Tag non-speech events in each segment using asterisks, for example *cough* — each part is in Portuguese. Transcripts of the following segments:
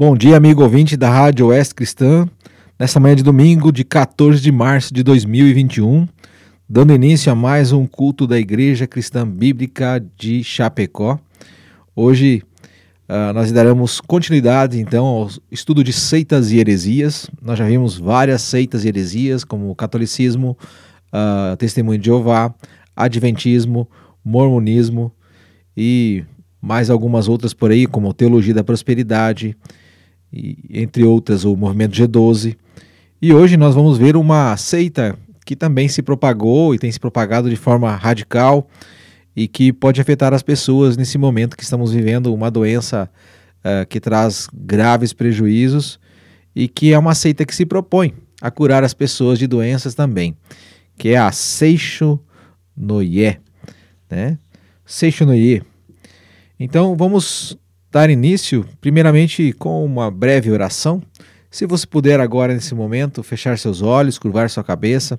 Bom dia, amigo ouvinte da Rádio Oeste Cristã. Nessa manhã de domingo, de 14 de março de 2021, dando início a mais um culto da Igreja Cristã Bíblica de Chapecó. Hoje uh, nós daremos continuidade então ao estudo de seitas e heresias. Nós já vimos várias seitas e heresias, como o catolicismo, uh, testemunho de Jeová, adventismo, mormonismo e mais algumas outras por aí, como teologia da prosperidade, e, entre outras, o movimento G12. E hoje nós vamos ver uma seita que também se propagou e tem se propagado de forma radical e que pode afetar as pessoas nesse momento que estamos vivendo uma doença uh, que traz graves prejuízos e que é uma seita que se propõe a curar as pessoas de doenças também, que é a Seixo Noye, né? Seixo Noye. Então vamos dar início, primeiramente, com uma breve oração. Se você puder agora, nesse momento, fechar seus olhos, curvar sua cabeça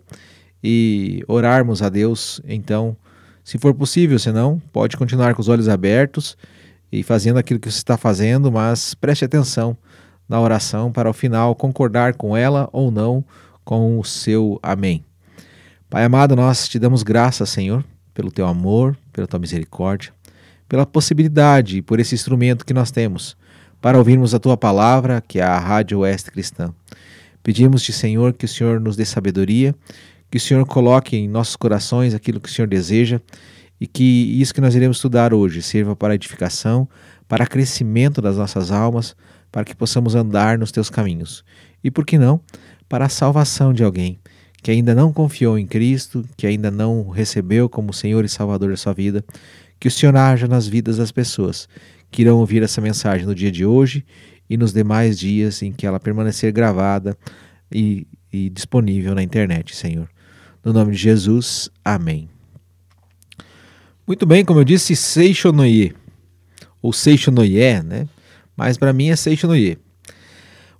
e orarmos a Deus, então, se for possível, senão, pode continuar com os olhos abertos e fazendo aquilo que você está fazendo, mas preste atenção na oração para ao final concordar com ela ou não com o seu amém. Pai amado, nós te damos graças, Senhor, pelo teu amor, pela tua misericórdia pela possibilidade e por esse instrumento que nós temos para ouvirmos a tua palavra, que é a Rádio Oeste Cristã. Pedimos-te, Senhor, que o Senhor nos dê sabedoria, que o Senhor coloque em nossos corações aquilo que o Senhor deseja e que isso que nós iremos estudar hoje sirva para edificação, para crescimento das nossas almas, para que possamos andar nos teus caminhos. E por que não, para a salvação de alguém que ainda não confiou em Cristo, que ainda não recebeu como Senhor e Salvador da sua vida, que o Senhor haja nas vidas das pessoas que irão ouvir essa mensagem no dia de hoje e nos demais dias em que ela permanecer gravada e, e disponível na internet, Senhor. No nome de Jesus, amém. Muito bem, como eu disse, Seixonoye, ou Seixonoye, né? Mas para mim é Seixonoye.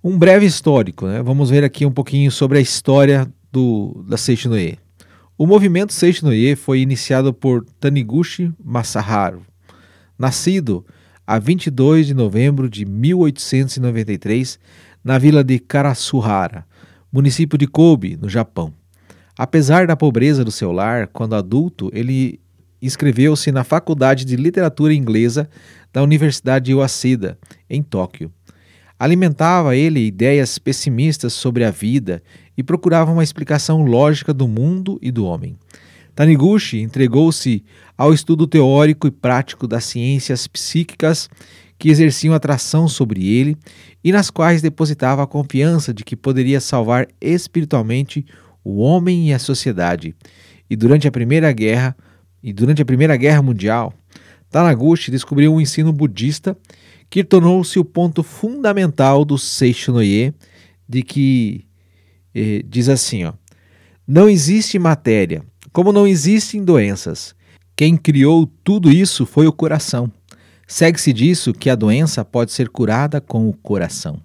Um breve histórico, né? Vamos ver aqui um pouquinho sobre a história do, da Seixonoye. O movimento Seishinoye foi iniciado por Taniguchi Masaharu, nascido a 22 de novembro de 1893 na vila de Karasuhara, município de Kobe, no Japão. Apesar da pobreza do seu lar, quando adulto, ele inscreveu-se na Faculdade de Literatura Inglesa da Universidade de Waseda, em Tóquio. Alimentava ele ideias pessimistas sobre a vida e procurava uma explicação lógica do mundo e do homem. Taniguchi entregou-se ao estudo teórico e prático das ciências psíquicas que exerciam atração sobre ele e nas quais depositava a confiança de que poderia salvar espiritualmente o homem e a sociedade. E durante a Primeira Guerra e durante a Primeira Guerra Mundial, Taniguchi descobriu um ensino budista que tornou-se o ponto fundamental do Seishonoye, de que eh, diz assim: ó, não existe matéria, como não existem doenças. Quem criou tudo isso foi o coração. Segue-se disso que a doença pode ser curada com o coração.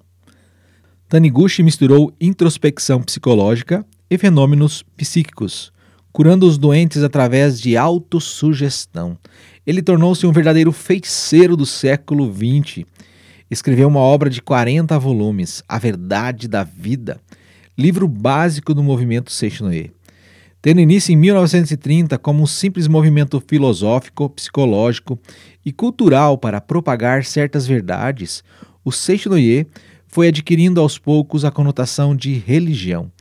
Taniguchi misturou introspecção psicológica e fenômenos psíquicos, curando os doentes através de autossugestão. Ele tornou-se um verdadeiro feiticeiro do século XX. Escreveu uma obra de 40 volumes, A Verdade da Vida, livro básico do movimento Seishinoe. Tendo início em 1930 como um simples movimento filosófico, psicológico e cultural para propagar certas verdades, o Seishinoye foi adquirindo aos poucos a conotação de religião.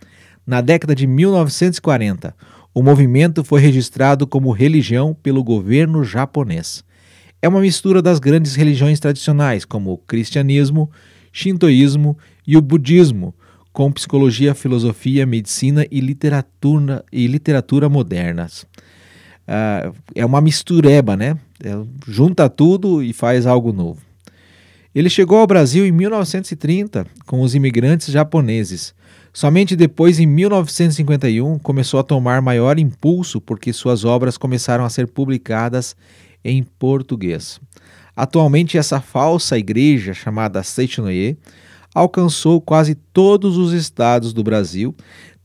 Na década de 1940, o movimento foi registrado como religião pelo governo japonês. É uma mistura das grandes religiões tradicionais, como o cristianismo, shintoísmo e o budismo, com psicologia, filosofia, medicina e literatura, e literatura modernas. Uh, é uma mistureba, né? É, junta tudo e faz algo novo. Ele chegou ao Brasil em 1930 com os imigrantes japoneses. Somente depois, em 1951, começou a tomar maior impulso porque suas obras começaram a ser publicadas em português. Atualmente, essa falsa igreja chamada Seichonoye alcançou quase todos os estados do Brasil,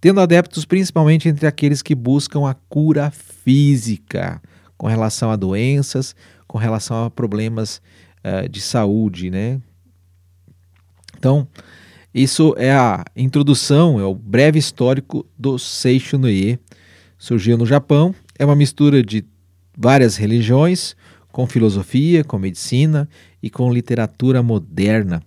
tendo adeptos principalmente entre aqueles que buscam a cura física com relação a doenças, com relação a problemas uh, de saúde, né? Então, isso é a introdução, é o breve histórico do Seisho Noye. Surgiu no Japão, é uma mistura de várias religiões, com filosofia, com medicina e com literatura moderna.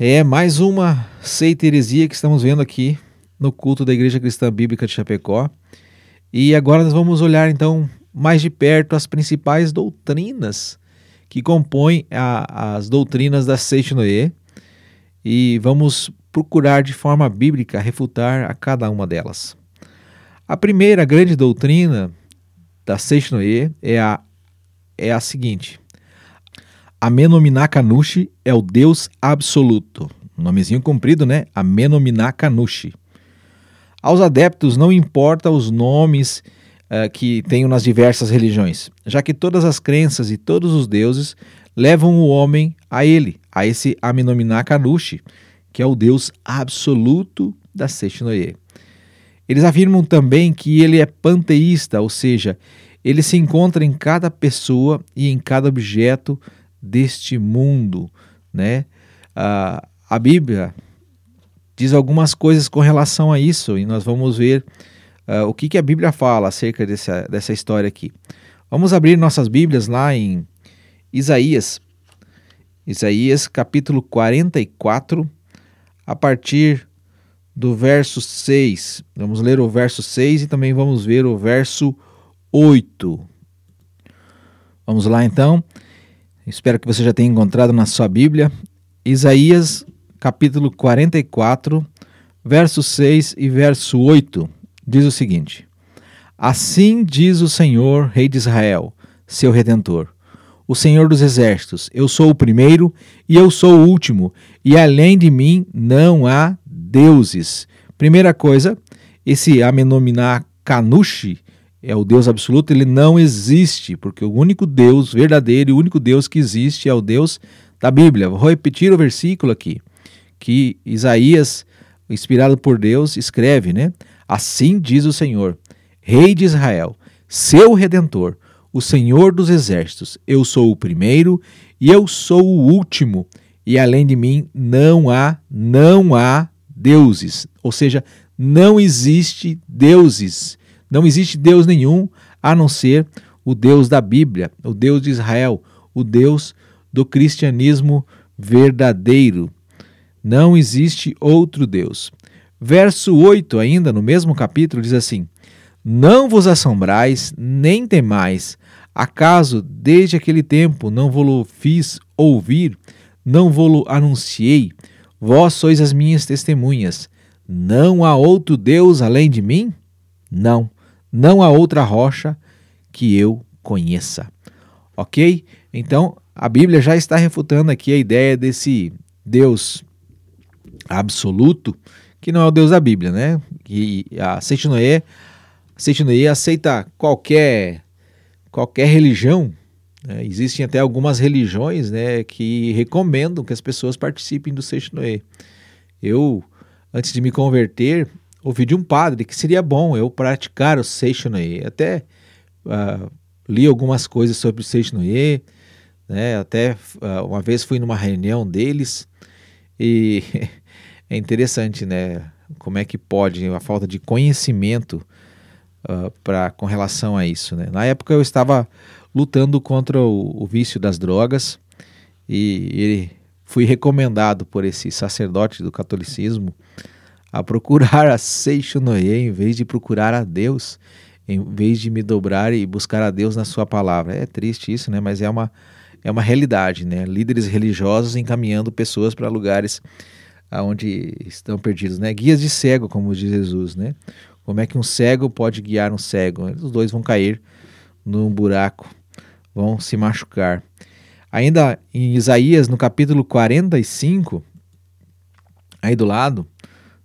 É mais uma seita heresia que estamos vendo aqui no culto da Igreja Cristã Bíblica de Chapecó. E agora nós vamos olhar então mais de perto as principais doutrinas que compõem a, as doutrinas da Seishinoye e vamos procurar de forma bíblica refutar a cada uma delas. A primeira grande doutrina da Seishinoye é a, é a seguinte: Amenominakanushi é o Deus absoluto. Nomezinho comprido, né? Amenominakanushi. Aos adeptos não importa os nomes uh, que tenham nas diversas religiões, já que todas as crenças e todos os deuses levam o homem a ele, a esse Amenominakanushi, que é o Deus absoluto da Sechinoye. Eles afirmam também que ele é panteísta, ou seja, ele se encontra em cada pessoa e em cada objeto deste mundo, né? Uh, a Bíblia diz algumas coisas com relação a isso e nós vamos ver uh, o que, que a Bíblia fala acerca dessa, dessa história aqui. Vamos abrir nossas Bíblias lá em Isaías, Isaías capítulo 44, a partir do verso 6. Vamos ler o verso 6 e também vamos ver o verso 8. Vamos lá então. Espero que você já tenha encontrado na sua Bíblia. Isaías capítulo 44, verso 6 e verso 8 diz o seguinte: Assim diz o Senhor, Rei de Israel, seu redentor, o Senhor dos exércitos: Eu sou o primeiro e eu sou o último, e além de mim não há deuses. Primeira coisa, esse Amenominá Kanushi é o Deus absoluto, ele não existe, porque o único Deus verdadeiro, o único Deus que existe é o Deus da Bíblia. Vou repetir o versículo aqui, que Isaías, inspirado por Deus, escreve, né? Assim diz o Senhor, Rei de Israel, seu redentor, o Senhor dos exércitos. Eu sou o primeiro e eu sou o último, e além de mim não há, não há deuses. Ou seja, não existe deuses. Não existe Deus nenhum a não ser o Deus da Bíblia, o Deus de Israel, o Deus do cristianismo verdadeiro. Não existe outro Deus. Verso 8, ainda no mesmo capítulo, diz assim: Não vos assombrais, nem temais, acaso desde aquele tempo não vos fiz ouvir, não vos anunciei, vós sois as minhas testemunhas. Não há outro Deus além de mim? Não, não há outra rocha que eu conheça. Ok? Então, a Bíblia já está refutando aqui a ideia desse Deus absoluto, que não é o Deus da Bíblia, né? E a Seitinoé, Seitinoé aceita qualquer qualquer religião. Né? Existem até algumas religiões, né, que recomendam que as pessoas participem do Seitinoé. Eu, antes de me converter, ouvi de um padre que seria bom eu praticar o Seishinoye. Até uh, li algumas coisas sobre o Seishinoye, né? Até uh, uma vez fui numa reunião deles e *laughs* é interessante, né? Como é que pode a falta de conhecimento uh, pra, com relação a isso, né? Na época eu estava lutando contra o, o vício das drogas e ele fui recomendado por esse sacerdote do catolicismo a procurar a Seixonoye em vez de procurar a Deus, em vez de me dobrar e buscar a Deus na sua palavra. É triste isso, né? Mas é uma, é uma realidade, né? Líderes religiosos encaminhando pessoas para lugares onde estão perdidos, né? Guias de cego, como diz Jesus, né? Como é que um cego pode guiar um cego? Os dois vão cair num buraco, vão se machucar. Ainda em Isaías, no capítulo 45, aí do lado,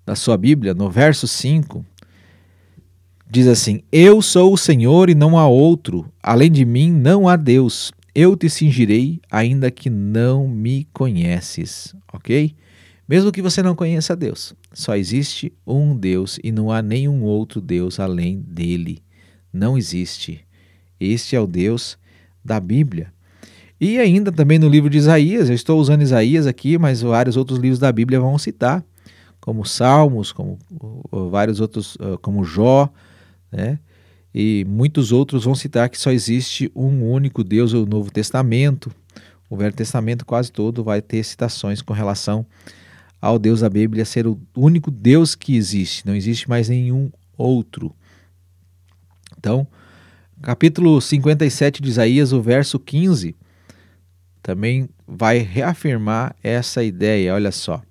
da sua Bíblia, no verso 5, diz assim: Eu sou o Senhor e não há outro, além de mim não há Deus. Eu te cingirei, ainda que não me conheces. Ok? Mesmo que você não conheça Deus, só existe um Deus e não há nenhum outro Deus além dele. Não existe. Este é o Deus da Bíblia. E ainda também no livro de Isaías, eu estou usando Isaías aqui, mas vários outros livros da Bíblia vão citar, como Salmos, como vários outros, como Jó, né? E muitos outros vão citar que só existe um único Deus, o Novo Testamento. O Velho Testamento quase todo vai ter citações com relação ao Deus da Bíblia ser o único Deus que existe, não existe mais nenhum outro. Então, capítulo 57 de Isaías, o verso 15, também vai reafirmar essa ideia. Olha só.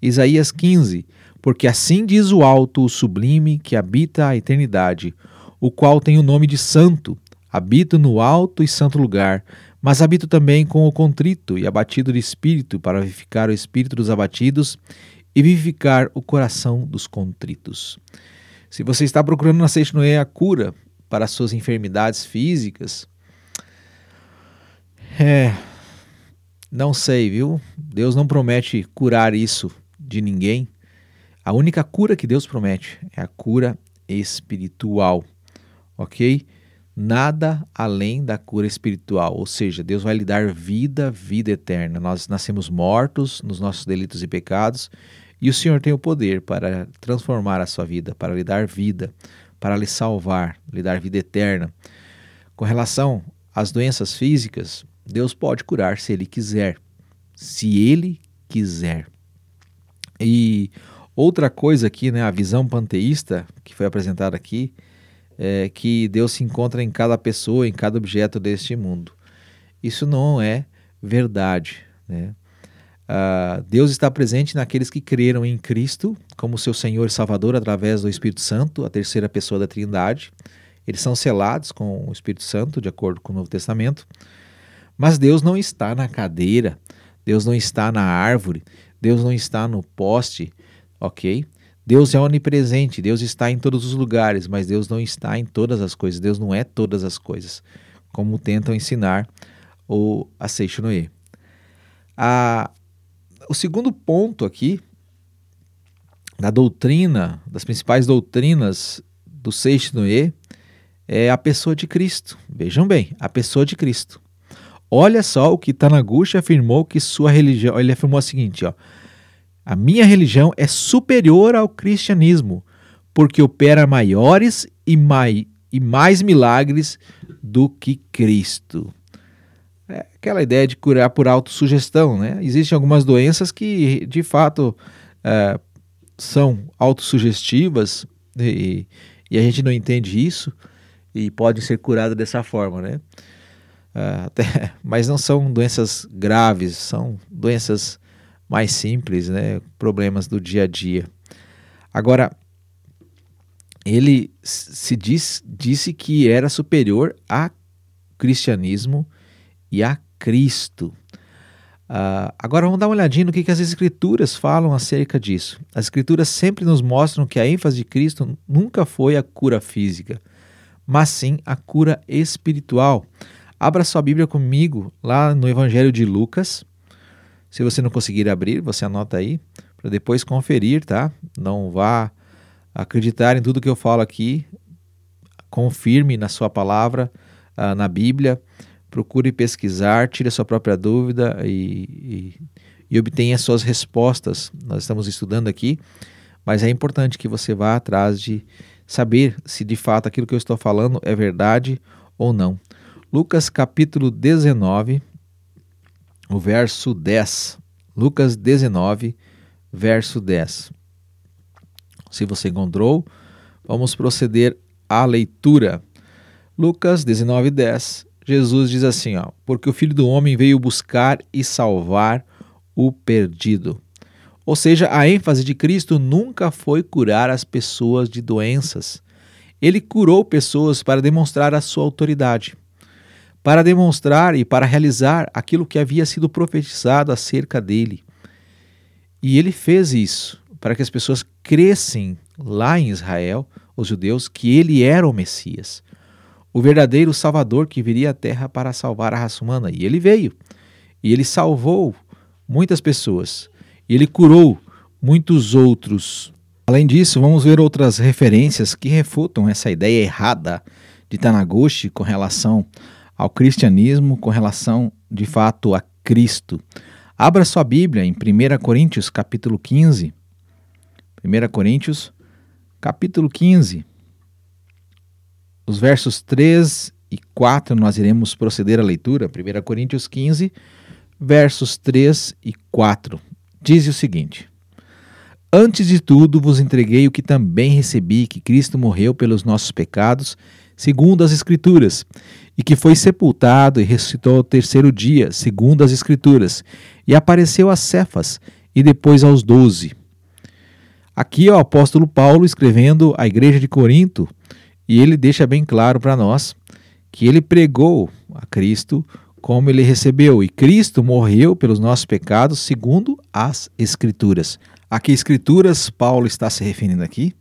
Isaías 15: Porque assim diz o alto, o sublime, que habita a eternidade, o qual tem o nome de Santo, habito no alto e santo lugar mas habito também com o contrito e abatido de espírito, para vivificar o espírito dos abatidos e vivificar o coração dos contritos. Se você está procurando na Seixo Noé a cura para as suas enfermidades físicas, é. Não sei, viu? Deus não promete curar isso de ninguém. A única cura que Deus promete é a cura espiritual, ok? nada além da cura espiritual, ou seja, Deus vai lhe dar vida, vida eterna. Nós nascemos mortos nos nossos delitos e pecados e o Senhor tem o poder para transformar a sua vida, para lhe dar vida, para lhe salvar, lhe dar vida eterna. Com relação às doenças físicas, Deus pode curar se Ele quiser, se Ele quiser. E outra coisa aqui, né, a visão panteísta que foi apresentada aqui, é, que Deus se encontra em cada pessoa, em cada objeto deste mundo. Isso não é verdade. Né? Ah, Deus está presente naqueles que creram em Cristo como seu Senhor e Salvador através do Espírito Santo, a terceira pessoa da Trindade. Eles são selados com o Espírito Santo, de acordo com o Novo Testamento. Mas Deus não está na cadeira, Deus não está na árvore, Deus não está no poste, ok? Deus é onipresente, Deus está em todos os lugares, mas Deus não está em todas as coisas, Deus não é todas as coisas, como tentam ensinar o Seixo Noé. O segundo ponto aqui, da doutrina, das principais doutrinas do Seixo Noé, é a pessoa de Cristo. Vejam bem, a pessoa de Cristo. Olha só o que Tanaguchi afirmou que sua religião. Ele afirmou o seguinte: ó, a minha religião é superior ao cristianismo, porque opera maiores e mais, e mais milagres do que Cristo. É aquela ideia de curar por autossugestão, né? Existem algumas doenças que, de fato, é, são autossugestivas e, e a gente não entende isso e podem ser curadas dessa forma, né? Uh, até, *laughs* mas não são doenças graves, são doenças mais simples, né? problemas do dia a dia. Agora, ele se diz, disse que era superior a cristianismo e a Cristo. Uh, agora vamos dar uma olhadinha no que, que as Escrituras falam acerca disso. As Escrituras sempre nos mostram que a ênfase de Cristo nunca foi a cura física, mas sim a cura espiritual. Abra sua Bíblia comigo lá no Evangelho de Lucas, se você não conseguir abrir, você anota aí para depois conferir, tá? Não vá acreditar em tudo que eu falo aqui. Confirme na sua palavra, uh, na Bíblia. Procure pesquisar, tire a sua própria dúvida e, e, e obtenha suas respostas. Nós estamos estudando aqui, mas é importante que você vá atrás de saber se de fato aquilo que eu estou falando é verdade ou não. Lucas capítulo 19, o verso 10. Lucas 19, verso 10. Se você encontrou, vamos proceder à leitura. Lucas 19, 10. Jesus diz assim: ó, Porque o filho do homem veio buscar e salvar o perdido. Ou seja, a ênfase de Cristo nunca foi curar as pessoas de doenças. Ele curou pessoas para demonstrar a sua autoridade para demonstrar e para realizar aquilo que havia sido profetizado acerca dele. E ele fez isso para que as pessoas crescem lá em Israel, os judeus, que ele era o Messias, o verdadeiro Salvador que viria à terra para salvar a raça humana. E ele veio. E ele salvou muitas pessoas. E ele curou muitos outros. Além disso, vamos ver outras referências que refutam essa ideia errada de Tanaguchi com relação ao cristianismo, com relação de fato a Cristo. Abra sua Bíblia em 1 Coríntios, capítulo 15. 1 Coríntios, capítulo 15. Os versos 3 e 4 nós iremos proceder à leitura. 1 Coríntios 15, versos 3 e 4. Diz o seguinte: Antes de tudo vos entreguei o que também recebi, que Cristo morreu pelos nossos pecados, segundo as Escrituras, e que foi sepultado e ressuscitou ao terceiro dia, segundo as Escrituras, e apareceu a Cefas e depois aos doze. Aqui é o apóstolo Paulo escrevendo à igreja de Corinto, e ele deixa bem claro para nós que ele pregou a Cristo como ele recebeu, e Cristo morreu pelos nossos pecados segundo as Escrituras. A que Escrituras Paulo está se referindo aqui?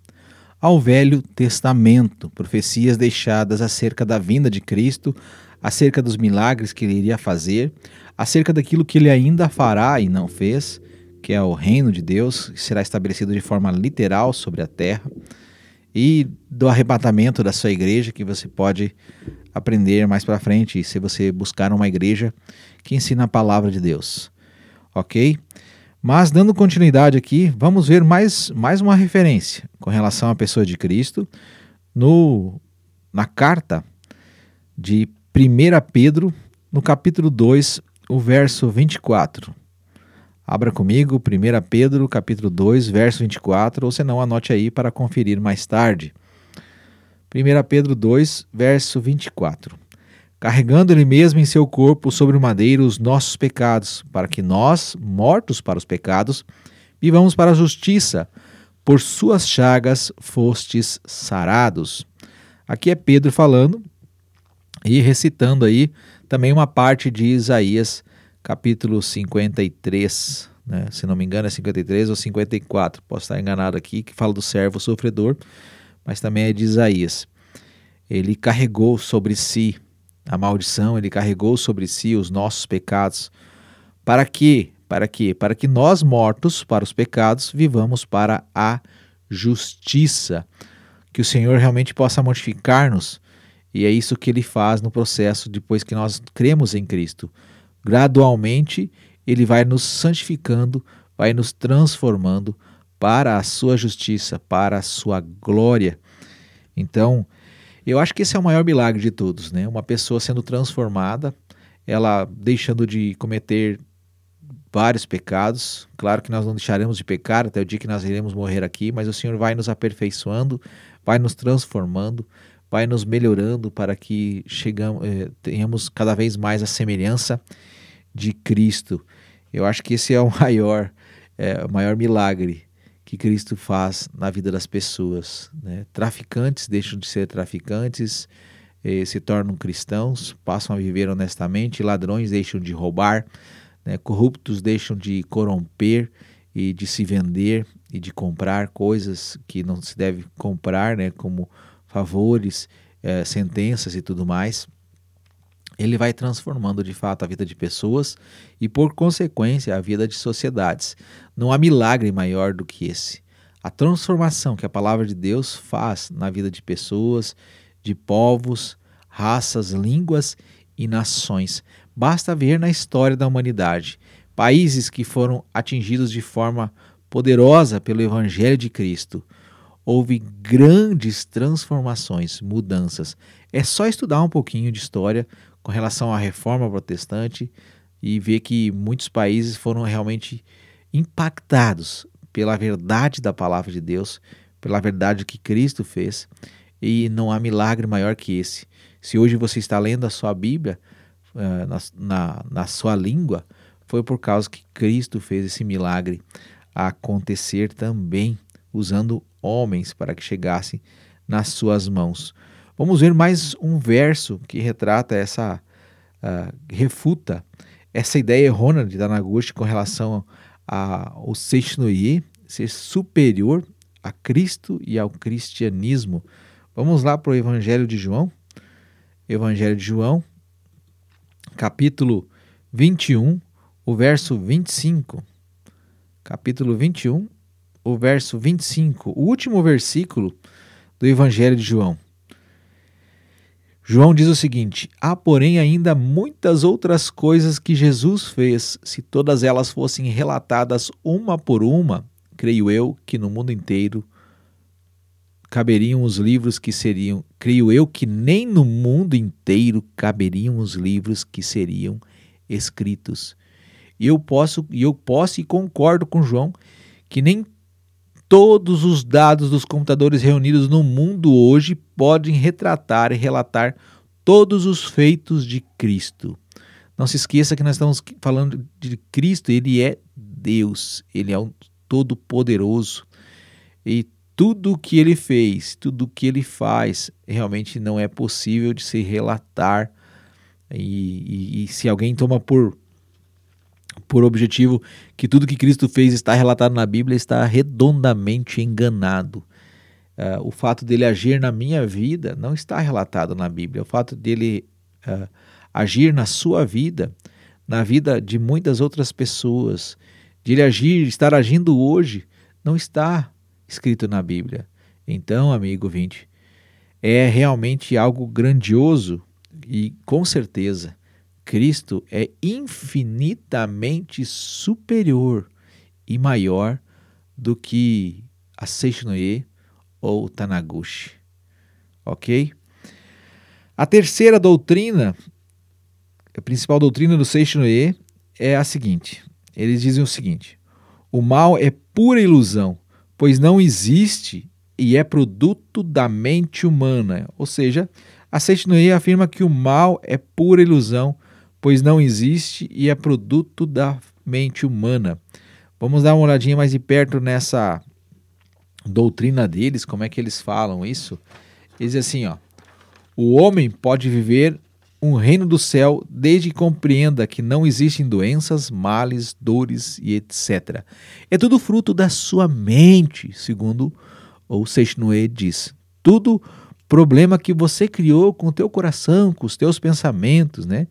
Ao Velho Testamento, profecias deixadas acerca da vinda de Cristo, acerca dos milagres que ele iria fazer, acerca daquilo que ele ainda fará e não fez, que é o reino de Deus, que será estabelecido de forma literal sobre a terra, e do arrebatamento da sua igreja, que você pode aprender mais para frente se você buscar uma igreja que ensina a palavra de Deus. Ok? Mas, dando continuidade aqui, vamos ver mais, mais uma referência com relação à pessoa de Cristo no, na carta de 1 Pedro, no capítulo 2, o verso 24. Abra comigo 1 Pedro, capítulo 2, verso 24, ou se não, anote aí para conferir mais tarde. 1 Pedro 2, verso 24 carregando ele mesmo em seu corpo sobre o madeiro os nossos pecados, para que nós, mortos para os pecados, vivamos para a justiça. Por suas chagas fostes sarados. Aqui é Pedro falando e recitando aí também uma parte de Isaías, capítulo 53, né? se não me engano é 53 ou 54, posso estar enganado aqui, que fala do servo sofredor, mas também é de Isaías. Ele carregou sobre si a maldição, ele carregou sobre si os nossos pecados. Para quê? Para quê? Para que nós, mortos para os pecados, vivamos para a justiça. Que o Senhor realmente possa mortificar-nos. E é isso que ele faz no processo depois que nós cremos em Cristo. Gradualmente, ele vai nos santificando, vai nos transformando para a sua justiça, para a sua glória. Então, eu acho que esse é o maior milagre de todos, né? Uma pessoa sendo transformada, ela deixando de cometer vários pecados. Claro que nós não deixaremos de pecar até o dia que nós iremos morrer aqui, mas o Senhor vai nos aperfeiçoando, vai nos transformando, vai nos melhorando para que chegamos, eh, tenhamos cada vez mais a semelhança de Cristo. Eu acho que esse é o *laughs* maior, é, o maior milagre que Cristo faz na vida das pessoas. Né? Traficantes deixam de ser traficantes, eh, se tornam cristãos, passam a viver honestamente, ladrões deixam de roubar, né? corruptos deixam de corromper e de se vender e de comprar coisas que não se deve comprar, né? como favores, eh, sentenças e tudo mais ele vai transformando de fato a vida de pessoas e, por consequência, a vida de sociedades. Não há milagre maior do que esse. A transformação que a palavra de Deus faz na vida de pessoas, de povos, raças, línguas e nações. Basta ver na história da humanidade países que foram atingidos de forma poderosa pelo Evangelho de Cristo. Houve grandes transformações, mudanças. É só estudar um pouquinho de história com relação à reforma protestante e ver que muitos países foram realmente impactados pela verdade da palavra de Deus, pela verdade que Cristo fez, e não há milagre maior que esse. Se hoje você está lendo a sua Bíblia uh, na, na, na sua língua, foi por causa que Cristo fez esse milagre acontecer também, usando homens para que chegassem nas suas mãos. Vamos ver mais um verso que retrata essa, uh, refuta essa ideia errônea de Danaguchi com relação ao Seishnoye ser superior a Cristo e ao cristianismo. Vamos lá para o Evangelho de João. Evangelho de João, capítulo 21, o verso 25. Capítulo 21, o verso 25, o último versículo do Evangelho de João. João diz o seguinte: há, porém, ainda muitas outras coisas que Jesus fez. Se todas elas fossem relatadas uma por uma, creio eu que no mundo inteiro caberiam os livros que seriam, creio eu que nem no mundo inteiro caberiam os livros que seriam escritos. E eu posso, e eu posso e concordo com João que nem todos os dados dos computadores reunidos no mundo hoje podem retratar e relatar todos os feitos de Cristo. Não se esqueça que nós estamos falando de Cristo, ele é Deus, ele é o Todo-Poderoso. E tudo o que ele fez, tudo o que ele faz, realmente não é possível de se relatar. E, e, e se alguém toma por por objetivo que tudo que Cristo fez está relatado na Bíblia, está redondamente enganado. Uh, o fato dele agir na minha vida não está relatado na Bíblia. O fato dele uh, agir na sua vida, na vida de muitas outras pessoas, de ele agir, estar agindo hoje, não está escrito na Bíblia. Então, amigo vinte, é realmente algo grandioso e com certeza Cristo é infinitamente superior e maior do que a Seishinoye ou Tanaguchi. Ok? A terceira doutrina, a principal doutrina do Seishinoye é a seguinte: eles dizem o seguinte: o mal é pura ilusão, pois não existe e é produto da mente humana. Ou seja, a Seishinoye afirma que o mal é pura ilusão, pois não existe e é produto da mente humana. Vamos dar uma olhadinha mais de perto nessa doutrina deles, como é que eles falam isso? Eles dizem assim, ó: O homem pode viver um reino do céu desde que compreenda que não existem doenças, males, dores e etc. É tudo fruto da sua mente, segundo o Seixnoe diz. Tudo problema que você criou com o teu coração, com os teus pensamentos, né?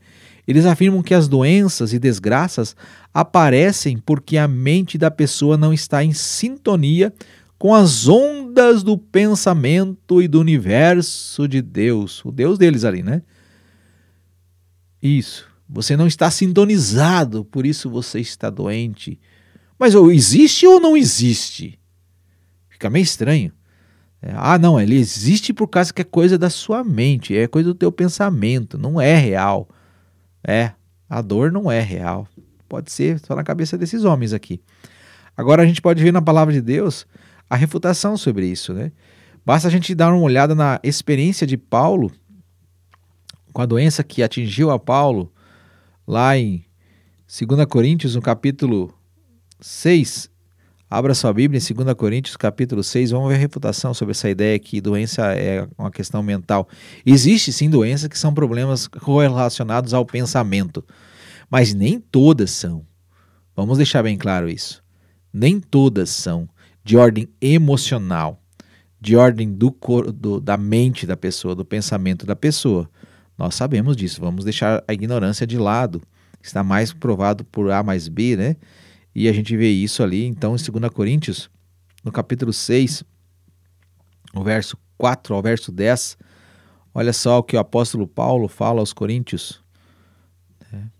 Eles afirmam que as doenças e desgraças aparecem porque a mente da pessoa não está em sintonia com as ondas do pensamento e do universo de Deus, o Deus deles ali, né? Isso. Você não está sintonizado, por isso você está doente. Mas existe ou não existe? Fica meio estranho. É, ah, não, ele existe por causa que é coisa da sua mente, é coisa do teu pensamento, não é real. É, a dor não é real. Pode ser só na cabeça desses homens aqui. Agora a gente pode ver na palavra de Deus a refutação sobre isso, né? Basta a gente dar uma olhada na experiência de Paulo com a doença que atingiu a Paulo lá em 2 Coríntios, no capítulo 6, Abra sua Bíblia em 2 Coríntios, capítulo 6, vamos ver a refutação sobre essa ideia que doença é uma questão mental. Existe sim doenças que são problemas correlacionados ao pensamento, mas nem todas são. Vamos deixar bem claro isso. Nem todas são de ordem emocional, de ordem do, do, da mente da pessoa, do pensamento da pessoa. Nós sabemos disso, vamos deixar a ignorância de lado. Está mais provado por A mais B, né? E a gente vê isso ali, então, em 2 Coríntios, no capítulo 6, o verso 4 ao verso 10. Olha só o que o apóstolo Paulo fala aos Coríntios. Né?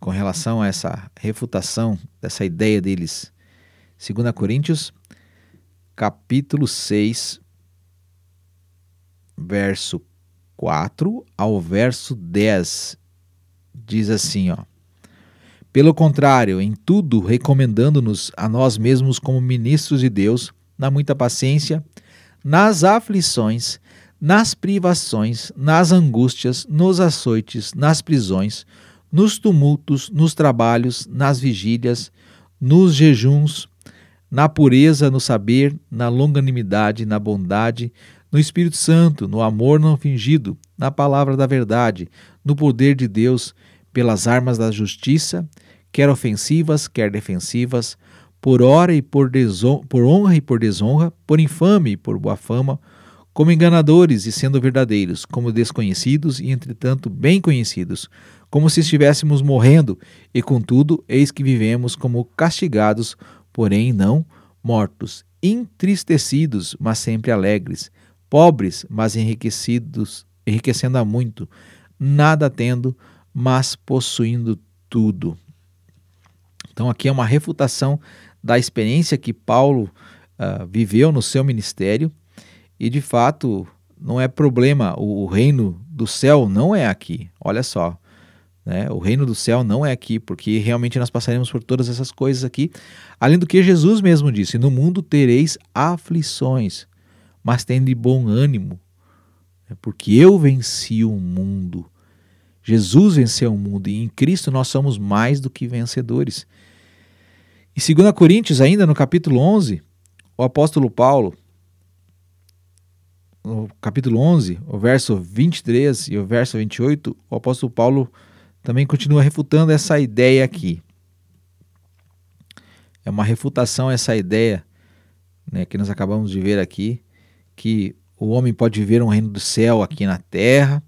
Com relação a essa refutação dessa ideia deles. 2 Coríntios, capítulo 6, verso 4 ao verso 10 diz assim, ó: Pelo contrário, em tudo recomendando-nos a nós mesmos como ministros de Deus, na muita paciência, nas aflições, nas privações, nas angústias, nos açoites, nas prisões, nos tumultos, nos trabalhos, nas vigílias, nos jejuns, na pureza, no saber, na longanimidade, na bondade, no Espírito Santo, no amor não fingido, na palavra da verdade, no poder de Deus, pelas armas da justiça, quer ofensivas, quer defensivas, por hora e por, por honra e por desonra, por infame e por boa fama, como enganadores e sendo verdadeiros, como desconhecidos e entretanto bem conhecidos, como se estivéssemos morrendo, e contudo, eis que vivemos como castigados, porém não mortos, entristecidos, mas sempre alegres, pobres, mas enriquecidos, enriquecendo a muito, nada tendo, mas possuindo tudo. Então aqui é uma refutação da experiência que Paulo uh, viveu no seu ministério e de fato não é problema, o, o reino do céu não é aqui. Olha só, né? O reino do céu não é aqui, porque realmente nós passaremos por todas essas coisas aqui. Além do que Jesus mesmo disse: No mundo tereis aflições, mas tende bom ânimo, né? porque eu venci o mundo. Jesus venceu o mundo e em Cristo nós somos mais do que vencedores. Em 2 Coríntios, ainda no capítulo 11, o apóstolo Paulo, no capítulo 11, o verso 23 e o verso 28, o apóstolo Paulo também continua refutando essa ideia aqui. É uma refutação essa ideia né, que nós acabamos de ver aqui, que o homem pode viver um reino do céu aqui na terra.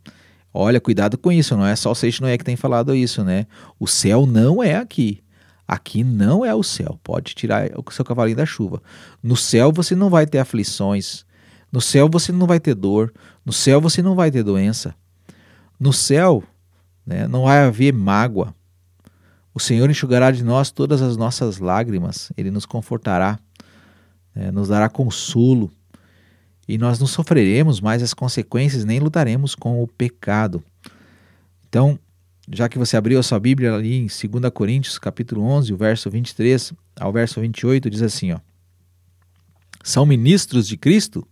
Olha, cuidado com isso, não é só o Noé que tem falado isso, né? O céu não é aqui. Aqui não é o céu. Pode tirar o seu cavalinho da chuva. No céu você não vai ter aflições. No céu você não vai ter dor. No céu você não vai ter doença. No céu né? não vai haver mágoa. O Senhor enxugará de nós todas as nossas lágrimas, Ele nos confortará, né? nos dará consolo, e nós não sofreremos mais as consequências, nem lutaremos com o pecado. Então, já que você abriu a sua Bíblia ali em 2 Coríntios, capítulo 11, o verso 23 ao verso 28, diz assim, ó: São ministros de Cristo?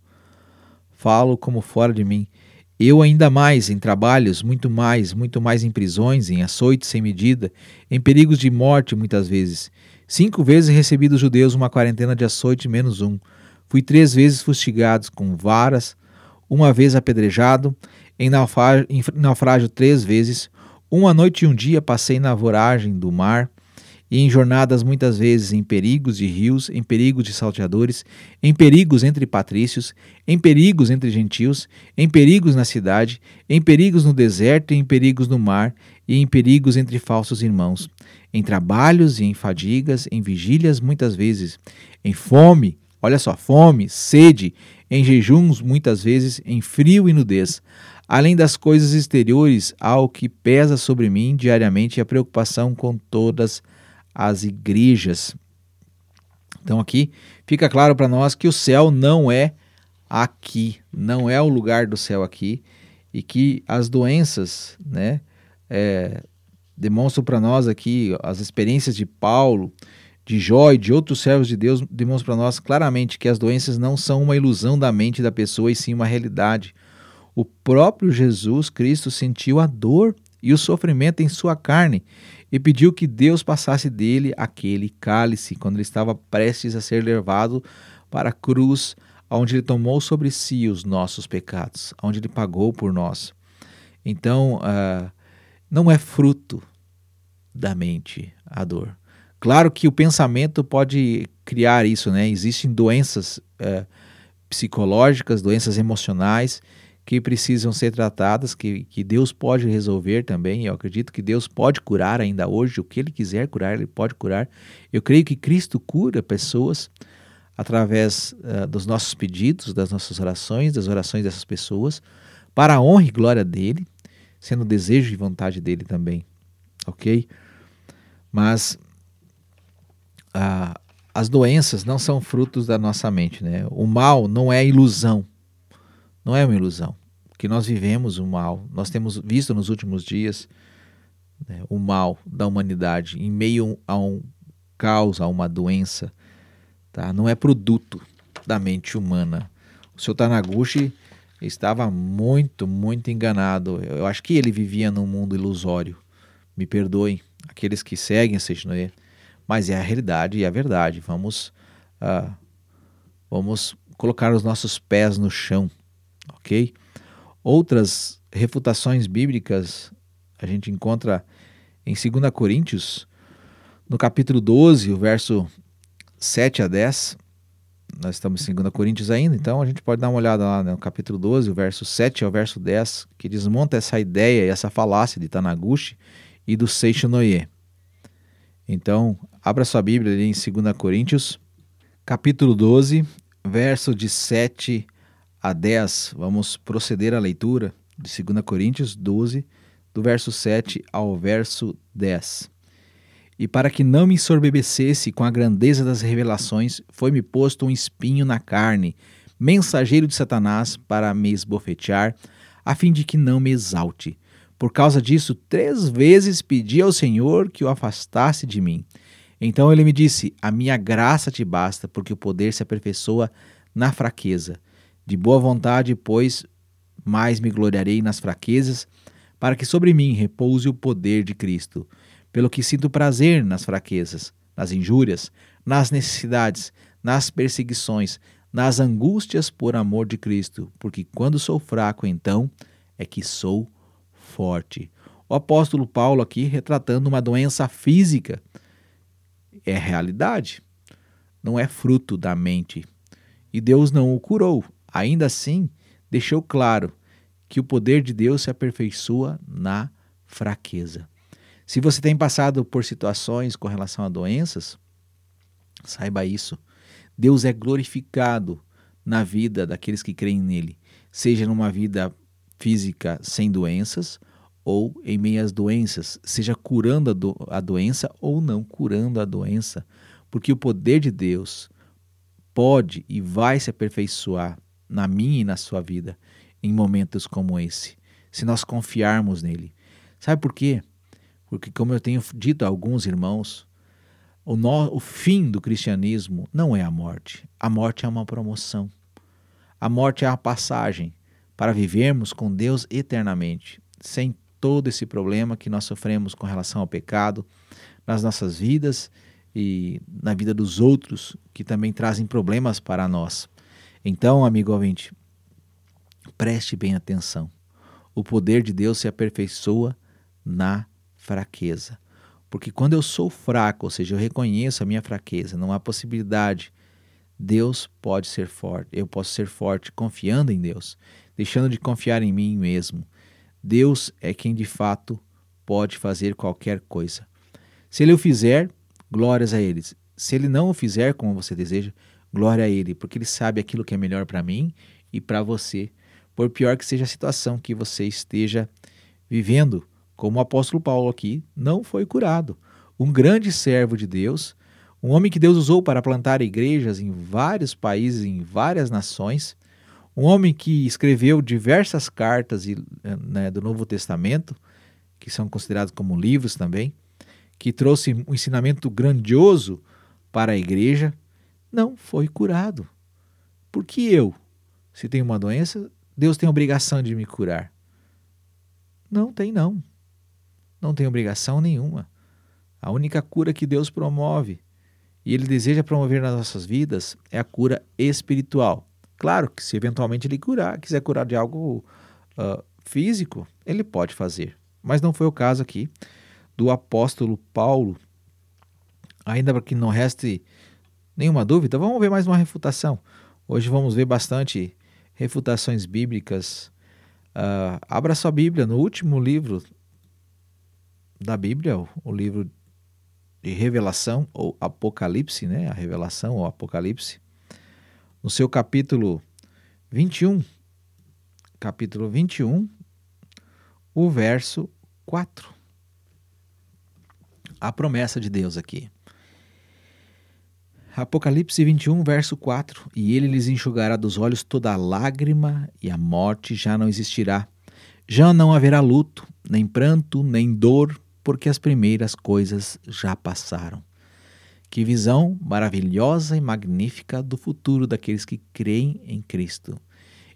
Falo como fora de mim. Eu ainda mais em trabalhos, muito mais, muito mais em prisões, em açoites sem medida, em perigos de morte muitas vezes. Cinco vezes recebi dos judeus uma quarentena de açoite menos um. Fui três vezes fustigado com varas, uma vez apedrejado, em naufrágio, três vezes. Uma noite e um dia passei na voragem do mar e em jornadas muitas vezes em perigos de rios, em perigos de salteadores, em perigos entre patrícios, em perigos entre gentios, em perigos na cidade, em perigos no deserto e em perigos no mar, e em perigos entre falsos irmãos, em trabalhos e em fadigas, em vigílias muitas vezes, em fome, olha só, fome, sede, em jejuns muitas vezes, em frio e nudez. Além das coisas exteriores, há o que pesa sobre mim diariamente a preocupação com todas as as igrejas. Então aqui fica claro para nós que o céu não é aqui, não é o lugar do céu aqui, e que as doenças, né, é, demonstram para nós aqui as experiências de Paulo, de Jó e de outros servos de Deus demonstram para nós claramente que as doenças não são uma ilusão da mente da pessoa e sim uma realidade. O próprio Jesus Cristo sentiu a dor e o sofrimento em sua carne e pediu que Deus passasse dele aquele cálice quando ele estava prestes a ser levado para a cruz, onde ele tomou sobre si os nossos pecados, onde ele pagou por nós. Então, uh, não é fruto da mente a dor. Claro que o pensamento pode criar isso, né? Existem doenças uh, psicológicas, doenças emocionais que precisam ser tratadas, que, que Deus pode resolver também. Eu acredito que Deus pode curar ainda hoje, o que Ele quiser curar, Ele pode curar. Eu creio que Cristo cura pessoas através uh, dos nossos pedidos, das nossas orações, das orações dessas pessoas, para a honra e glória dele, sendo desejo e vontade dele também. Ok? Mas uh, as doenças não são frutos da nossa mente, né? O mal não é ilusão. Não é uma ilusão. Que nós vivemos o mal. Nós temos visto nos últimos dias né, o mal da humanidade em meio a um caos, a uma doença. Tá? Não é produto da mente humana. O seu Tanaguchi estava muito, muito enganado. Eu acho que ele vivia num mundo ilusório. Me perdoem aqueles que seguem a Seixinoye, mas é a realidade e a verdade. Vamos, uh, vamos colocar os nossos pés no chão ok? Outras refutações bíblicas a gente encontra em 2 Coríntios, no capítulo 12, o verso 7 a 10. Nós estamos em 2 Coríntios ainda, então a gente pode dar uma olhada lá no capítulo 12, o verso 7 ao verso 10, que desmonta essa ideia e essa falácia de Tanaguchi e do Seixo Noye. Então, abra sua Bíblia ali em 2 Coríntios, capítulo 12, verso de 7 a 10, vamos proceder à leitura de 2 Coríntios 12, do verso 7 ao verso 10. E para que não me sorbebecesse com a grandeza das revelações, foi-me posto um espinho na carne, mensageiro de Satanás para me esbofetear, a fim de que não me exalte. Por causa disso, três vezes pedi ao Senhor que o afastasse de mim. Então ele me disse: A minha graça te basta, porque o poder se aperfeiçoa na fraqueza. De boa vontade, pois, mais me gloriarei nas fraquezas, para que sobre mim repouse o poder de Cristo. Pelo que sinto prazer nas fraquezas, nas injúrias, nas necessidades, nas perseguições, nas angústias por amor de Cristo, porque quando sou fraco, então é que sou forte. O apóstolo Paulo aqui retratando uma doença física é realidade, não é fruto da mente. E Deus não o curou. Ainda assim, deixou claro que o poder de Deus se aperfeiçoa na fraqueza. Se você tem passado por situações com relação a doenças, saiba isso. Deus é glorificado na vida daqueles que creem nele, seja numa vida física sem doenças ou em meio às doenças, seja curando a, do, a doença ou não curando a doença, porque o poder de Deus pode e vai se aperfeiçoar na minha e na sua vida em momentos como esse, se nós confiarmos nele. Sabe por quê? Porque, como eu tenho dito a alguns irmãos, o, no, o fim do cristianismo não é a morte. A morte é uma promoção. A morte é a passagem para vivermos com Deus eternamente, sem todo esse problema que nós sofremos com relação ao pecado nas nossas vidas e na vida dos outros que também trazem problemas para nós. Então, amigo ouvinte, preste bem atenção. O poder de Deus se aperfeiçoa na fraqueza. Porque quando eu sou fraco, ou seja, eu reconheço a minha fraqueza, não há possibilidade, Deus pode ser forte. Eu posso ser forte confiando em Deus, deixando de confiar em mim mesmo Deus é quem de fato pode fazer qualquer coisa. Se ele o fizer, glórias a ele. Se ele não o fizer como você deseja, glória a ele, porque ele sabe aquilo que é melhor para mim e para você, por pior que seja a situação que você esteja vivendo. Como o apóstolo Paulo aqui não foi curado. Um grande servo de Deus, um homem que Deus usou para plantar igrejas em vários países, em várias nações, um homem que escreveu diversas cartas né, do Novo Testamento, que são considerados como livros também, que trouxe um ensinamento grandioso para a igreja, não foi curado. Porque eu, se tenho uma doença, Deus tem obrigação de me curar. Não tem, não. Não tem obrigação nenhuma. A única cura que Deus promove e Ele deseja promover nas nossas vidas é a cura espiritual. Claro que se eventualmente ele curar, quiser curar de algo uh, físico, ele pode fazer. Mas não foi o caso aqui do apóstolo Paulo. Ainda para que não reste nenhuma dúvida, vamos ver mais uma refutação. Hoje vamos ver bastante refutações bíblicas. Uh, abra sua Bíblia no último livro da Bíblia, o livro de Revelação ou Apocalipse, né? A Revelação ou Apocalipse no seu capítulo 21, capítulo 21, o verso 4. A promessa de Deus aqui. Apocalipse 21, verso 4: E ele lhes enxugará dos olhos toda lágrima, e a morte já não existirá. Já não haverá luto, nem pranto, nem dor, porque as primeiras coisas já passaram. Que visão maravilhosa e magnífica do futuro daqueles que creem em Cristo.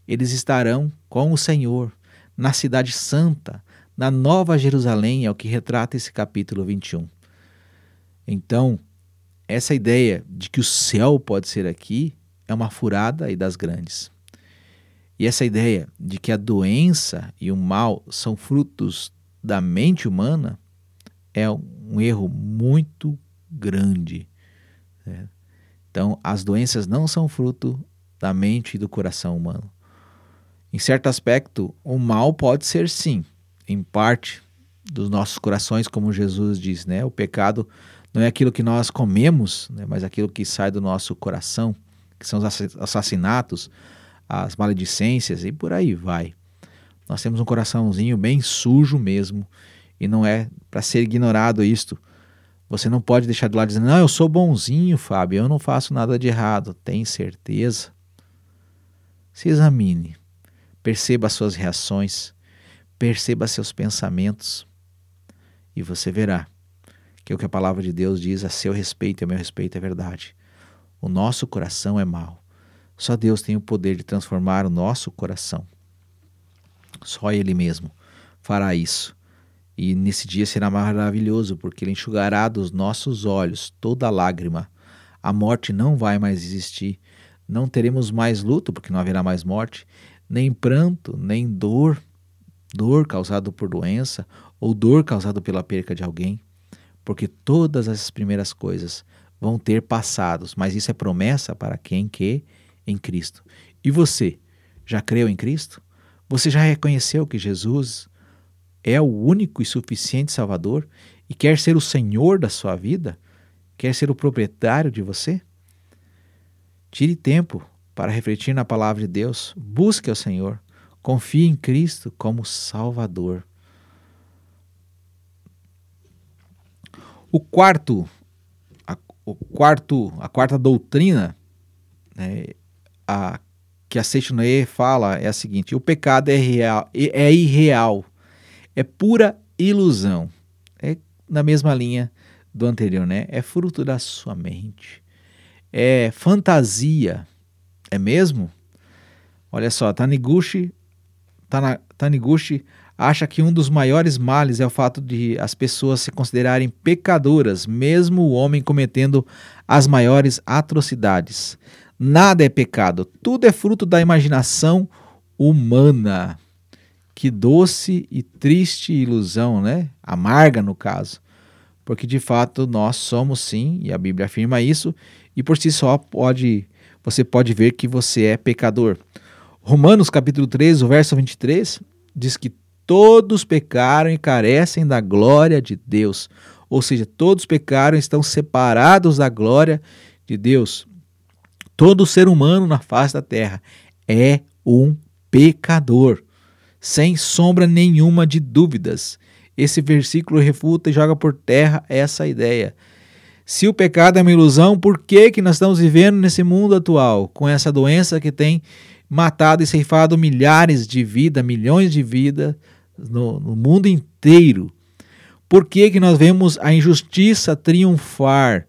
Eles estarão com o Senhor na Cidade Santa, na Nova Jerusalém, é o que retrata esse capítulo 21. Então, essa ideia de que o céu pode ser aqui é uma furada e das grandes. E essa ideia de que a doença e o mal são frutos da mente humana é um erro muito grande. Né? Então, as doenças não são fruto da mente e do coração humano. Em certo aspecto, o mal pode ser sim, em parte dos nossos corações, como Jesus diz, né? O pecado não é aquilo que nós comemos, né? mas aquilo que sai do nosso coração, que são os assassinatos, as maledicências e por aí vai. Nós temos um coraçãozinho bem sujo mesmo e não é para ser ignorado isto. Você não pode deixar de lado dizendo: Não, eu sou bonzinho, Fábio, eu não faço nada de errado. Tem certeza? Se examine, perceba as suas reações, perceba seus pensamentos e você verá que o que a palavra de Deus diz a seu respeito e a meu respeito é verdade. O nosso coração é mau. Só Deus tem o poder de transformar o nosso coração. Só Ele mesmo fará isso. E nesse dia será maravilhoso, porque Ele enxugará dos nossos olhos toda lágrima. A morte não vai mais existir. Não teremos mais luto, porque não haverá mais morte, nem pranto, nem dor, dor causada por doença ou dor causada pela perca de alguém, porque todas essas primeiras coisas vão ter passados, mas isso é promessa para quem quer em Cristo. E você, já creu em Cristo? Você já reconheceu que Jesus é o único e suficiente Salvador e quer ser o Senhor da sua vida? Quer ser o proprietário de você? Tire tempo para refletir na palavra de Deus, busque ao Senhor, confie em Cristo como Salvador. O quarto, a, o quarto, a quarta doutrina né, a, que a Seixonoe fala é a seguinte: o pecado é, real, é irreal é pura ilusão. É na mesma linha do anterior, né? É fruto da sua mente. É fantasia. É mesmo? Olha só, Taniguchi, Taniguchi acha que um dos maiores males é o fato de as pessoas se considerarem pecadoras, mesmo o homem cometendo as maiores atrocidades. Nada é pecado, tudo é fruto da imaginação humana. Que doce e triste ilusão, né? Amarga no caso. Porque de fato nós somos sim, e a Bíblia afirma isso, e por si só pode você pode ver que você é pecador. Romanos capítulo 3, o verso 23 diz que todos pecaram e carecem da glória de Deus. Ou seja, todos pecaram e estão separados da glória de Deus. Todo ser humano na face da terra é um pecador sem sombra nenhuma de dúvidas. Esse versículo refuta e joga por terra essa ideia. Se o pecado é uma ilusão, por que, que nós estamos vivendo nesse mundo atual, com essa doença que tem matado e ceifado milhares de vidas, milhões de vidas no, no mundo inteiro? Por que, que nós vemos a injustiça triunfar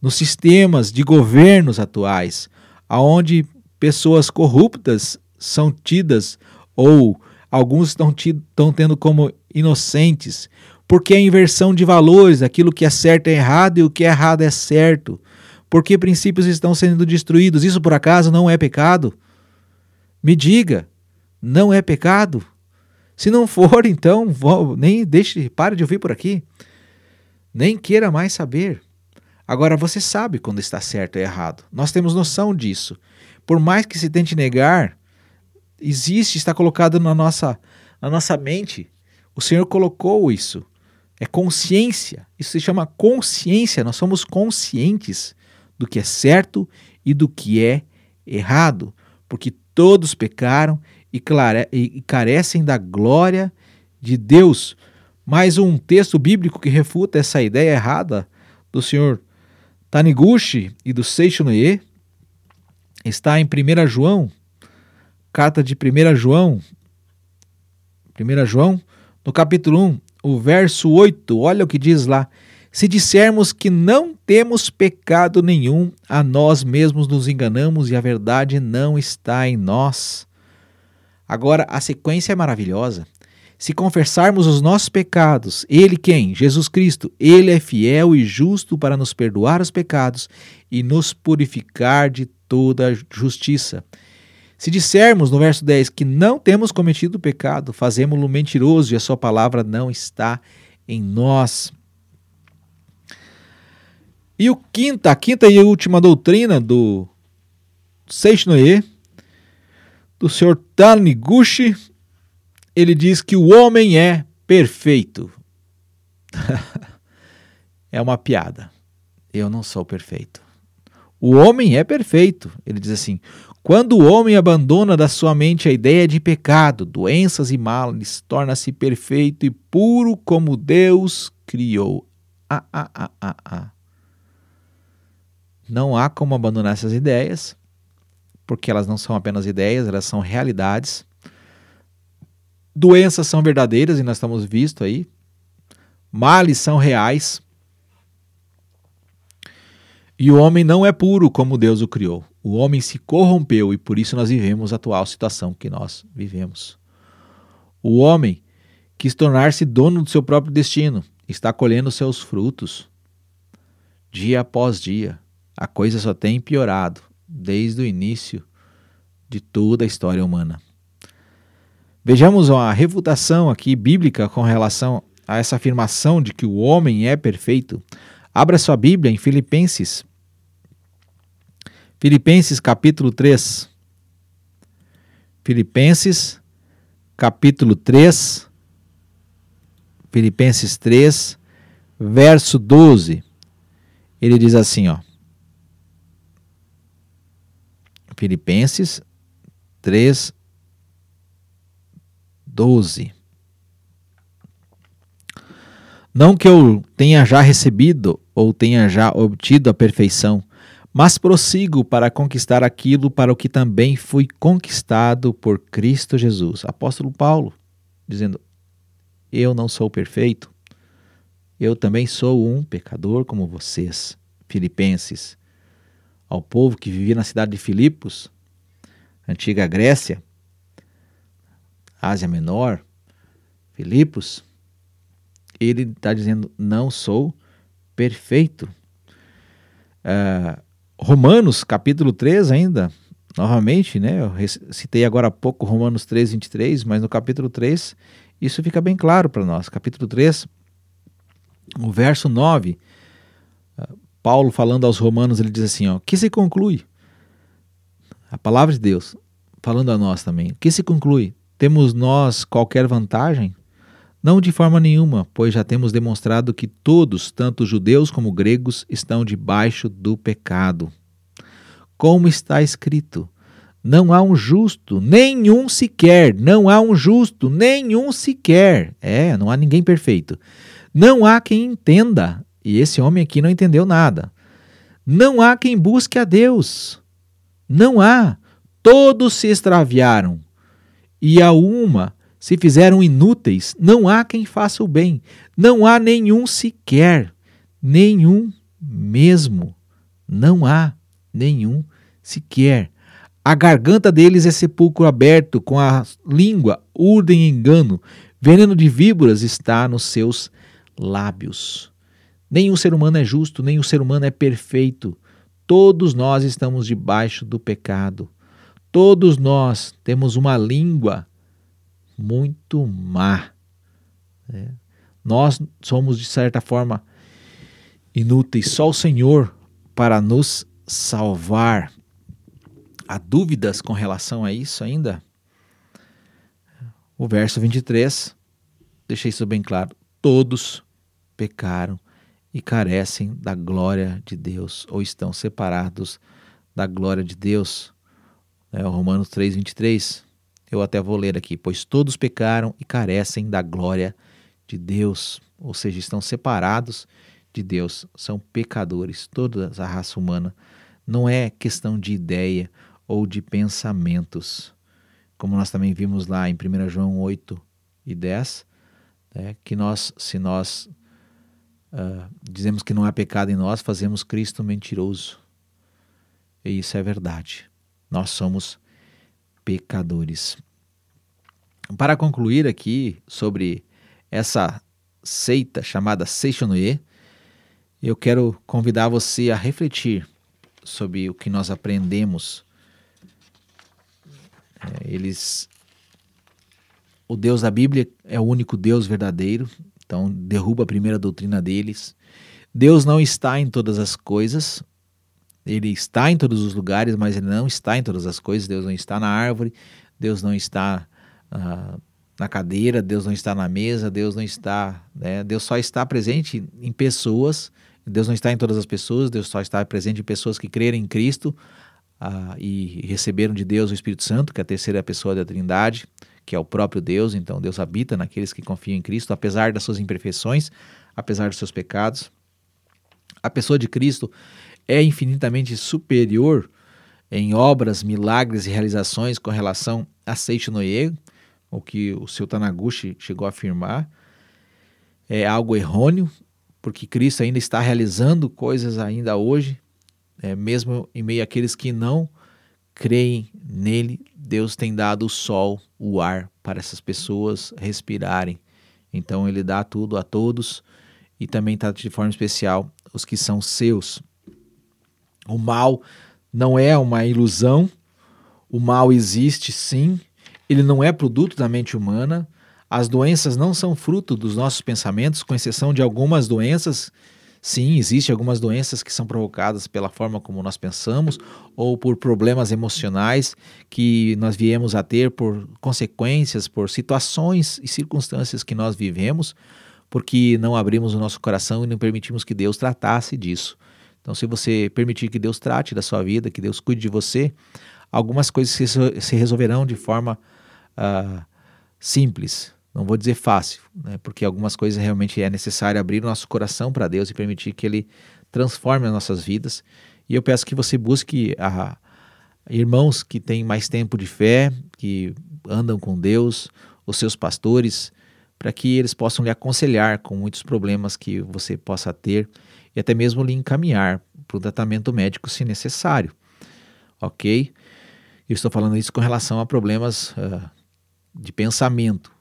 nos sistemas de governos atuais, aonde pessoas corruptas são tidas ou alguns estão, estão tendo como inocentes, porque a inversão de valores, aquilo que é certo é errado e o que é errado é certo, porque princípios estão sendo destruídos. Isso por acaso não é pecado? Me diga, não é pecado? Se não for, *laughs* então nem deixe, pare de ouvir por aqui. Nem queira mais saber. Agora você sabe quando está certo e errado. Nós temos noção disso. Por mais que se tente negar, existe, está colocado na nossa, na nossa mente. O Senhor colocou isso. É consciência. Isso se chama consciência. Nós somos conscientes do que é certo e do que é errado, porque todos pecaram e, e carecem da glória de Deus. Mais um texto bíblico que refuta essa ideia errada do Senhor Taniguchi e do Seixonoye está em 1 João carta de 1 João, 1 João, no capítulo 1, o verso 8, olha o que diz lá. Se dissermos que não temos pecado nenhum, a nós mesmos nos enganamos e a verdade não está em nós. Agora, a sequência é maravilhosa. Se confessarmos os nossos pecados, Ele quem? Jesus Cristo. Ele é fiel e justo para nos perdoar os pecados e nos purificar de toda justiça. Se dissermos no verso 10 que não temos cometido pecado, fazemos-lo mentiroso e a sua palavra não está em nós. E o quinta, a quinta e última doutrina do Seishnoye, do Sr. Taniguchi, ele diz que o homem é perfeito. *laughs* é uma piada. Eu não sou perfeito. O homem é perfeito. Ele diz assim: quando o homem abandona da sua mente a ideia de pecado, doenças e males, torna-se perfeito e puro como Deus criou. Ah, ah, ah, ah, ah. Não há como abandonar essas ideias, porque elas não são apenas ideias, elas são realidades. Doenças são verdadeiras e nós estamos visto aí. Males são reais. E o homem não é puro como Deus o criou. O homem se corrompeu e por isso nós vivemos a atual situação que nós vivemos. O homem quis tornar-se dono do seu próprio destino, está colhendo seus frutos. Dia após dia, a coisa só tem piorado desde o início de toda a história humana. Vejamos a refutação aqui bíblica com relação a essa afirmação de que o homem é perfeito. Abra sua Bíblia em Filipenses Filipenses capítulo 3. Filipenses capítulo 3. Filipenses 3, verso 12. Ele diz assim, ó. Filipenses 3, 12. Não que eu tenha já recebido ou tenha já obtido a perfeição, mas prossigo para conquistar aquilo para o que também fui conquistado por Cristo Jesus. Apóstolo Paulo, dizendo: Eu não sou perfeito, eu também sou um pecador como vocês. Filipenses, ao povo que vivia na cidade de Filipos, antiga Grécia, Ásia Menor, Filipos, ele está dizendo: Não sou perfeito. Uh, Romanos, capítulo 3 ainda, novamente, né? Eu citei agora há pouco Romanos 3, 23, mas no capítulo 3 isso fica bem claro para nós. Capítulo 3, o verso 9, ah, Paulo falando aos romanos, ele diz assim, ó, que se conclui? A palavra de Deus, falando a nós também, que se conclui? Temos nós qualquer vantagem? Não de forma nenhuma, pois já temos demonstrado que todos, tanto judeus como gregos, estão debaixo do pecado. Como está escrito: não há um justo, nenhum sequer, não há um justo, nenhum sequer. É, não há ninguém perfeito. Não há quem entenda, e esse homem aqui não entendeu nada. Não há quem busque a Deus. Não há. Todos se extraviaram. E a uma se fizeram inúteis, não há quem faça o bem, não há nenhum sequer, nenhum mesmo, não há nenhum sequer. A garganta deles é sepulcro aberto, com a língua urdem engano, veneno de víboras está nos seus lábios. Nenhum ser humano é justo, nenhum ser humano é perfeito. Todos nós estamos debaixo do pecado. Todos nós temos uma língua muito má. Né? Nós somos, de certa forma, inúteis. Só o Senhor para nos salvar. Há dúvidas com relação a isso ainda? O verso 23 deixa isso bem claro. Todos pecaram e carecem da glória de Deus, ou estão separados da glória de Deus. É, o Romanos 3, 23. Eu até vou ler aqui, pois todos pecaram e carecem da glória de Deus, ou seja, estão separados de Deus, são pecadores, toda a raça humana. Não é questão de ideia ou de pensamentos, como nós também vimos lá em 1 João 8 e 10, né, que nós, se nós uh, dizemos que não há pecado em nós, fazemos Cristo mentiroso. E isso é verdade. Nós somos pecadores. Para concluir aqui sobre essa seita chamada Seishonoye, eu quero convidar você a refletir sobre o que nós aprendemos. É, eles, o Deus da Bíblia é o único Deus verdadeiro, então derruba a primeira doutrina deles. Deus não está em todas as coisas, ele está em todos os lugares, mas ele não está em todas as coisas. Deus não está na árvore, Deus não está uh, na cadeira, Deus não está na mesa, Deus não está. Né? Deus só está presente em pessoas Deus não está em todas as pessoas, Deus só está presente em pessoas que crerem em Cristo ah, e receberam de Deus o Espírito Santo, que é a terceira pessoa da Trindade, que é o próprio Deus. Então Deus habita naqueles que confiam em Cristo, apesar das suas imperfeições, apesar dos seus pecados. A pessoa de Cristo é infinitamente superior em obras, milagres e realizações com relação a Seiichi Noye, o que o seu Tanaguchi chegou a afirmar. É algo errôneo, porque Cristo ainda está realizando coisas ainda hoje, é, mesmo em meio àqueles que não creem nele, Deus tem dado o sol, o ar para essas pessoas respirarem. Então ele dá tudo a todos e também trata de forma especial os que são seus. O mal não é uma ilusão, o mal existe sim, ele não é produto da mente humana. As doenças não são fruto dos nossos pensamentos, com exceção de algumas doenças. Sim, existem algumas doenças que são provocadas pela forma como nós pensamos ou por problemas emocionais que nós viemos a ter por consequências, por situações e circunstâncias que nós vivemos, porque não abrimos o nosso coração e não permitimos que Deus tratasse disso. Então, se você permitir que Deus trate da sua vida, que Deus cuide de você, algumas coisas se, resolverão de forma uh, simples. Não vou dizer fácil, né? porque algumas coisas realmente é necessário abrir o nosso coração para Deus e permitir que Ele transforme as nossas vidas. E eu peço que você busque a, irmãos que têm mais tempo de fé, que andam com Deus, os seus pastores, para que eles possam lhe aconselhar com muitos problemas que você possa ter e até mesmo lhe encaminhar para o tratamento médico se necessário. Ok? Eu estou falando isso com relação a problemas uh, de pensamento,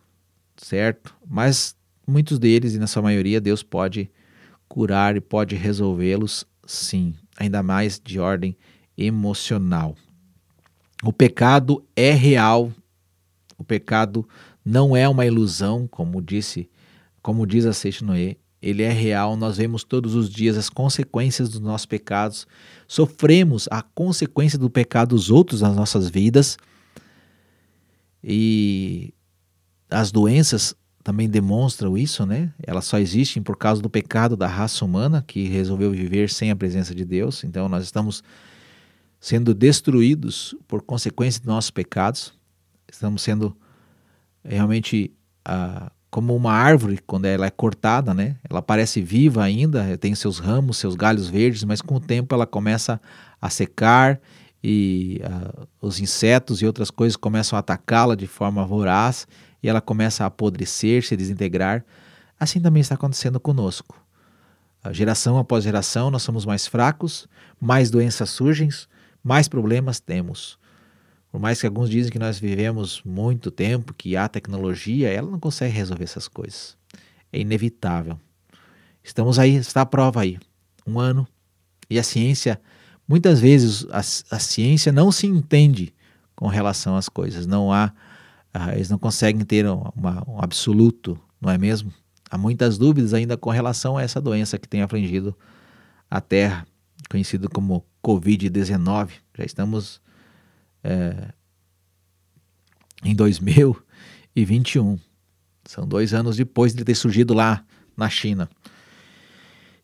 certo? Mas muitos deles, e na sua maioria, Deus pode curar e pode resolvê-los sim, ainda mais de ordem emocional. O pecado é real, o pecado não é uma ilusão, como disse, como diz a Seixo Noé, ele é real, nós vemos todos os dias as consequências dos nossos pecados, sofremos a consequência do pecado dos outros nas nossas vidas. E as doenças também demonstram isso, né? Elas só existem por causa do pecado da raça humana que resolveu viver sem a presença de Deus. Então nós estamos sendo destruídos por consequência dos nossos pecados. Estamos sendo realmente uh, como uma árvore quando ela é cortada, né? Ela parece viva ainda, tem seus ramos, seus galhos verdes, mas com o tempo ela começa a secar e uh, os insetos e outras coisas começam a atacá-la de forma voraz e ela começa a apodrecer, se desintegrar. Assim também está acontecendo conosco. A geração após geração, nós somos mais fracos, mais doenças surgem, mais problemas temos. Por mais que alguns dizem que nós vivemos muito tempo, que há tecnologia, ela não consegue resolver essas coisas. É inevitável. Estamos aí, está a prova aí. Um ano. E a ciência, muitas vezes, a, a ciência não se entende com relação às coisas. Não há, uh, eles não conseguem ter uma, um absoluto, não é mesmo? Há muitas dúvidas ainda com relação a essa doença que tem afligido a Terra, conhecido como Covid-19. Já estamos é, em 2021. São dois anos depois de ter surgido lá na China.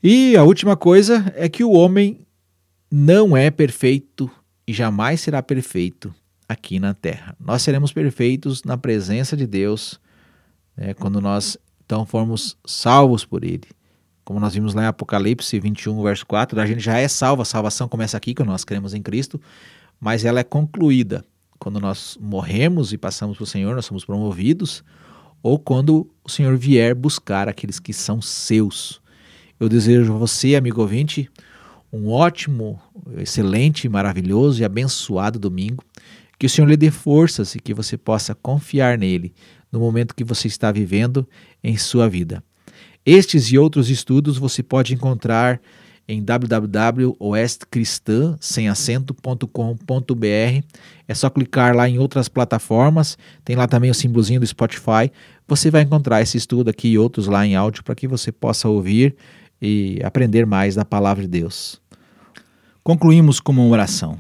E a última coisa é que o homem não é perfeito e jamais será perfeito aqui na Terra. Nós seremos perfeitos na presença de Deus né, quando nós então formos salvos por Ele. Como nós vimos lá em Apocalipse 21, verso 4, a gente já é salvo, a salvação começa aqui, quando nós cremos em Cristo, mas ela é concluída quando nós morremos e passamos para o Senhor, nós somos promovidos, ou quando o Senhor vier buscar aqueles que são seus. Eu desejo a você, amigo ouvinte, um ótimo, excelente, maravilhoso e abençoado domingo. Que o Senhor lhe dê forças e que você possa confiar nele no momento que você está vivendo em sua vida. Estes e outros estudos você pode encontrar em www.oestcristã, É só clicar lá em outras plataformas, tem lá também o símbolozinho do Spotify. Você vai encontrar esse estudo aqui e outros lá em áudio para que você possa ouvir e aprender mais da palavra de Deus. Concluímos com uma oração.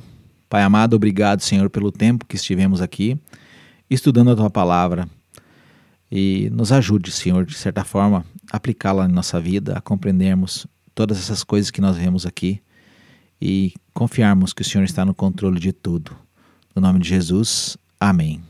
Pai amado, obrigado, Senhor, pelo tempo que estivemos aqui estudando a tua palavra. E nos ajude, Senhor, de certa forma, aplicá-la em nossa vida, a compreendermos todas essas coisas que nós vemos aqui e confiarmos que o Senhor está no controle de tudo. No nome de Jesus, amém.